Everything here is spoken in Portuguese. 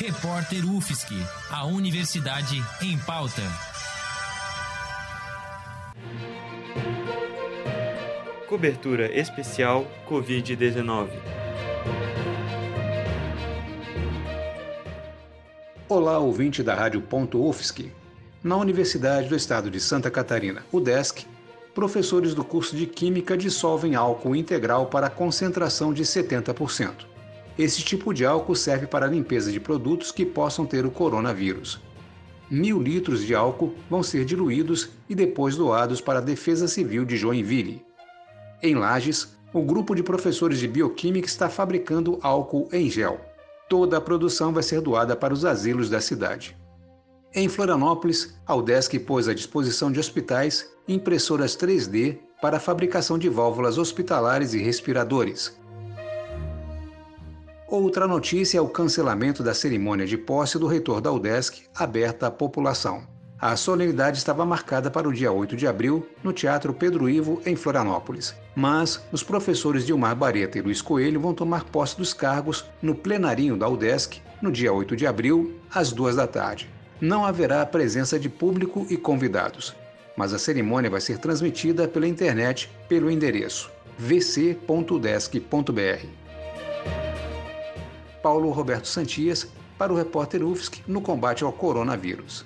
Repórter UFSC, a Universidade em Pauta. Cobertura especial Covid-19. Olá, ouvinte da Rádio Ponto UFSC. Na Universidade do Estado de Santa Catarina, UDESC, professores do curso de Química dissolvem álcool integral para concentração de 70%. Esse tipo de álcool serve para a limpeza de produtos que possam ter o coronavírus. Mil litros de álcool vão ser diluídos e depois doados para a Defesa Civil de Joinville. Em Lages, o grupo de professores de bioquímica está fabricando álcool em gel. Toda a produção vai ser doada para os asilos da cidade. Em Florianópolis, a UDESC pôs à disposição de hospitais impressoras 3D para a fabricação de válvulas hospitalares e respiradores, Outra notícia é o cancelamento da cerimônia de posse do reitor da UDESC, aberta à população. A solenidade estava marcada para o dia 8 de abril, no Teatro Pedro Ivo, em Florianópolis. Mas os professores Dilmar Bareta e Luiz Coelho vão tomar posse dos cargos no plenarinho da UDESC, no dia 8 de abril, às duas da tarde. Não haverá presença de público e convidados, mas a cerimônia vai ser transmitida pela internet pelo endereço vc.udesc.br. Paulo Roberto Santias para o repórter UFSC no combate ao coronavírus.